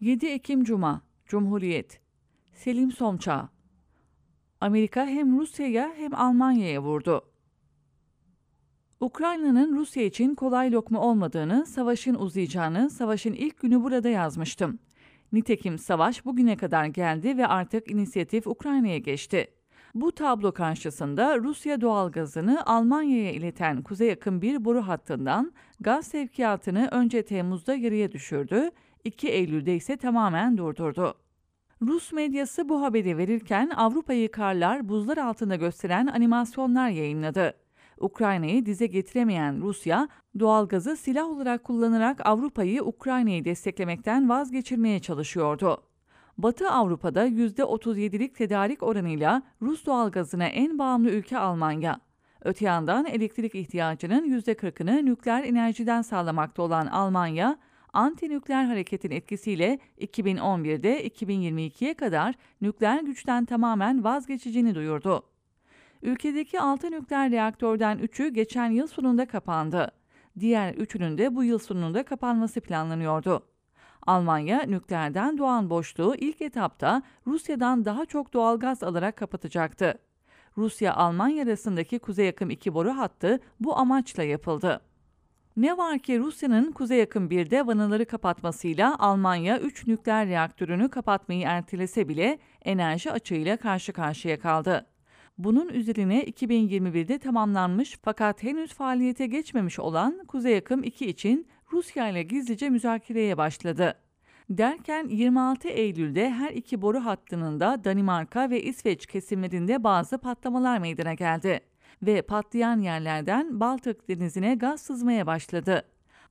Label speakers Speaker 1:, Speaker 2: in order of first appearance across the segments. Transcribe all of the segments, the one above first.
Speaker 1: 7 Ekim Cuma Cumhuriyet Selim Somça Amerika hem Rusya'ya hem Almanya'ya vurdu. Ukrayna'nın Rusya için kolay lokma olmadığını, savaşın uzayacağını savaşın ilk günü burada yazmıştım. Nitekim savaş bugüne kadar geldi ve artık inisiyatif Ukrayna'ya geçti. Bu tablo karşısında Rusya doğalgazını Almanya'ya ileten kuzey yakın bir boru hattından gaz sevkiyatını önce Temmuz'da yarıya düşürdü, 2 Eylül'de ise tamamen durdurdu. Rus medyası bu haberi verirken Avrupa'yı karlar buzlar altında gösteren animasyonlar yayınladı. Ukrayna'yı dize getiremeyen Rusya, doğalgazı silah olarak kullanarak Avrupa'yı Ukrayna'yı desteklemekten vazgeçirmeye çalışıyordu. Batı Avrupa'da %37'lik tedarik oranıyla Rus doğalgazına en bağımlı ülke Almanya. Öte yandan elektrik ihtiyacının %40'ını nükleer enerjiden sağlamakta olan Almanya, anti-nükleer hareketin etkisiyle 2011'de 2022'ye kadar nükleer güçten tamamen vazgeçeceğini duyurdu. Ülkedeki 6 nükleer reaktörden 3'ü geçen yıl sonunda kapandı. Diğer üçünün de bu yıl sonunda kapanması planlanıyordu. Almanya nükleerden doğan boşluğu ilk etapta Rusya'dan daha çok doğalgaz alarak kapatacaktı. Rusya-Almanya arasındaki kuzey yakın iki boru hattı bu amaçla yapıldı. Ne var ki Rusya'nın kuzey yakın birde vanaları kapatmasıyla Almanya 3 nükleer reaktörünü kapatmayı ertelese bile enerji açığıyla karşı karşıya kaldı. Bunun üzerine 2021'de tamamlanmış fakat henüz faaliyete geçmemiş olan Kuzey Akım 2 için Rusya ile gizlice müzakereye başladı. Derken 26 Eylül'de her iki boru hattının da Danimarka ve İsveç kesimlerinde bazı patlamalar meydana geldi ve patlayan yerlerden Baltık denizine gaz sızmaya başladı.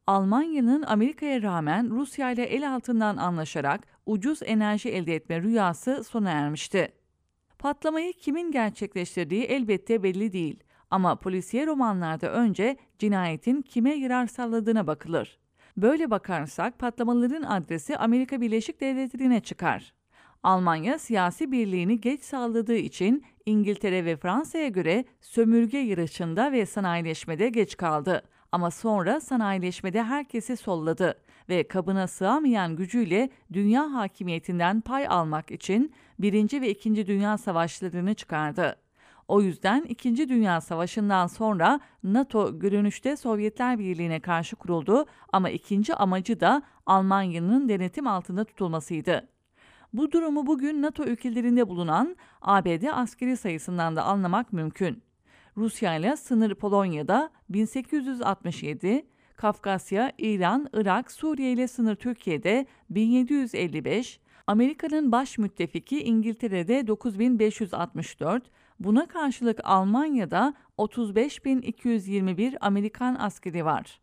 Speaker 1: Almanya'nın Amerika'ya rağmen Rusya ile el altından anlaşarak ucuz enerji elde etme rüyası sona ermişti. Patlamayı kimin gerçekleştirdiği elbette belli değil ama polisiye romanlarda önce cinayetin kime yarar sağladığına bakılır. Böyle bakarsak patlamaların adresi Amerika Birleşik Devletleri'ne çıkar. Almanya siyasi birliğini geç sağladığı için İngiltere ve Fransa'ya göre sömürge yarışında ve sanayileşmede geç kaldı. Ama sonra sanayileşmede herkesi solladı ve kabına sığamayan gücüyle dünya hakimiyetinden pay almak için Birinci ve İkinci Dünya Savaşlarını çıkardı. O yüzden İkinci Dünya Savaşı'ndan sonra NATO görünüşte Sovyetler Birliği'ne karşı kuruldu ama ikinci amacı da Almanya'nın denetim altında tutulmasıydı. Bu durumu bugün NATO ülkelerinde bulunan ABD askeri sayısından da anlamak mümkün. Rusya ile sınır Polonya'da 1867, Kafkasya, İran, Irak, Suriye ile sınır Türkiye'de 1755, Amerika'nın baş müttefiki İngiltere'de 9564, buna karşılık Almanya'da 35221 Amerikan askeri var.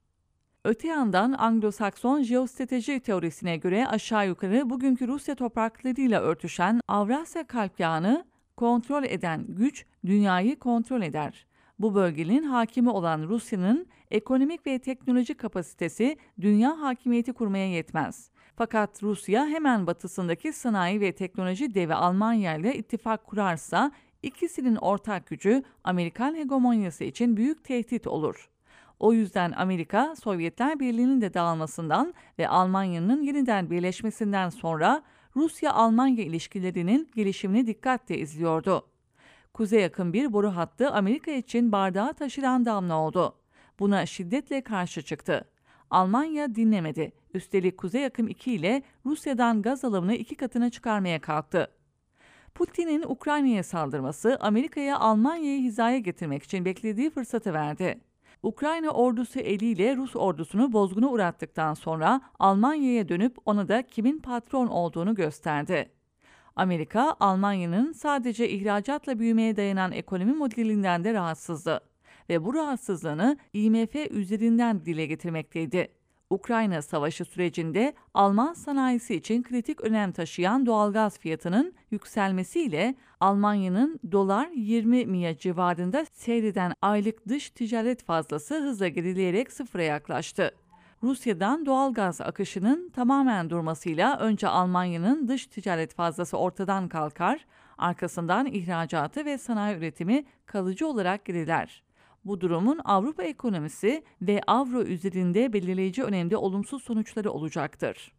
Speaker 1: Öte yandan Anglo-Sakson jeostrateji teorisine göre aşağı yukarı bugünkü Rusya topraklarıyla örtüşen Avrasya kalp yağını kontrol eden güç dünyayı kontrol eder. Bu bölgenin hakimi olan Rusya'nın ekonomik ve teknoloji kapasitesi dünya hakimiyeti kurmaya yetmez. Fakat Rusya hemen batısındaki sanayi ve teknoloji devi Almanya ile ittifak kurarsa ikisinin ortak gücü Amerikan hegemonyası için büyük tehdit olur. O yüzden Amerika, Sovyetler Birliği'nin de dağılmasından ve Almanya'nın yeniden birleşmesinden sonra Rusya-Almanya ilişkilerinin gelişimini dikkatle izliyordu. Kuzey yakın bir boru hattı Amerika için bardağı taşıran damla oldu. Buna şiddetle karşı çıktı. Almanya dinlemedi. Üstelik Kuzey Akım 2 ile Rusya'dan gaz alımını iki katına çıkarmaya kalktı. Putin'in Ukrayna'ya saldırması Amerika'ya Almanya'yı hizaya getirmek için beklediği fırsatı verdi. Ukrayna ordusu eliyle Rus ordusunu bozguna uğrattıktan sonra Almanya'ya dönüp ona da kimin patron olduğunu gösterdi. Amerika, Almanya'nın sadece ihracatla büyümeye dayanan ekonomi modelinden de rahatsızdı ve bu rahatsızlığını IMF üzerinden dile getirmekteydi. Ukrayna Savaşı sürecinde Alman sanayisi için kritik önem taşıyan doğalgaz fiyatının yükselmesiyle Almanya'nın dolar 20 miya civarında seyreden aylık dış ticaret fazlası hızla gerileyerek sıfıra yaklaştı. Rusya'dan doğal gaz akışının tamamen durmasıyla önce Almanya'nın dış ticaret fazlası ortadan kalkar, arkasından ihracatı ve sanayi üretimi kalıcı olarak geriler. Bu durumun Avrupa ekonomisi ve avro üzerinde belirleyici önemde olumsuz sonuçları olacaktır.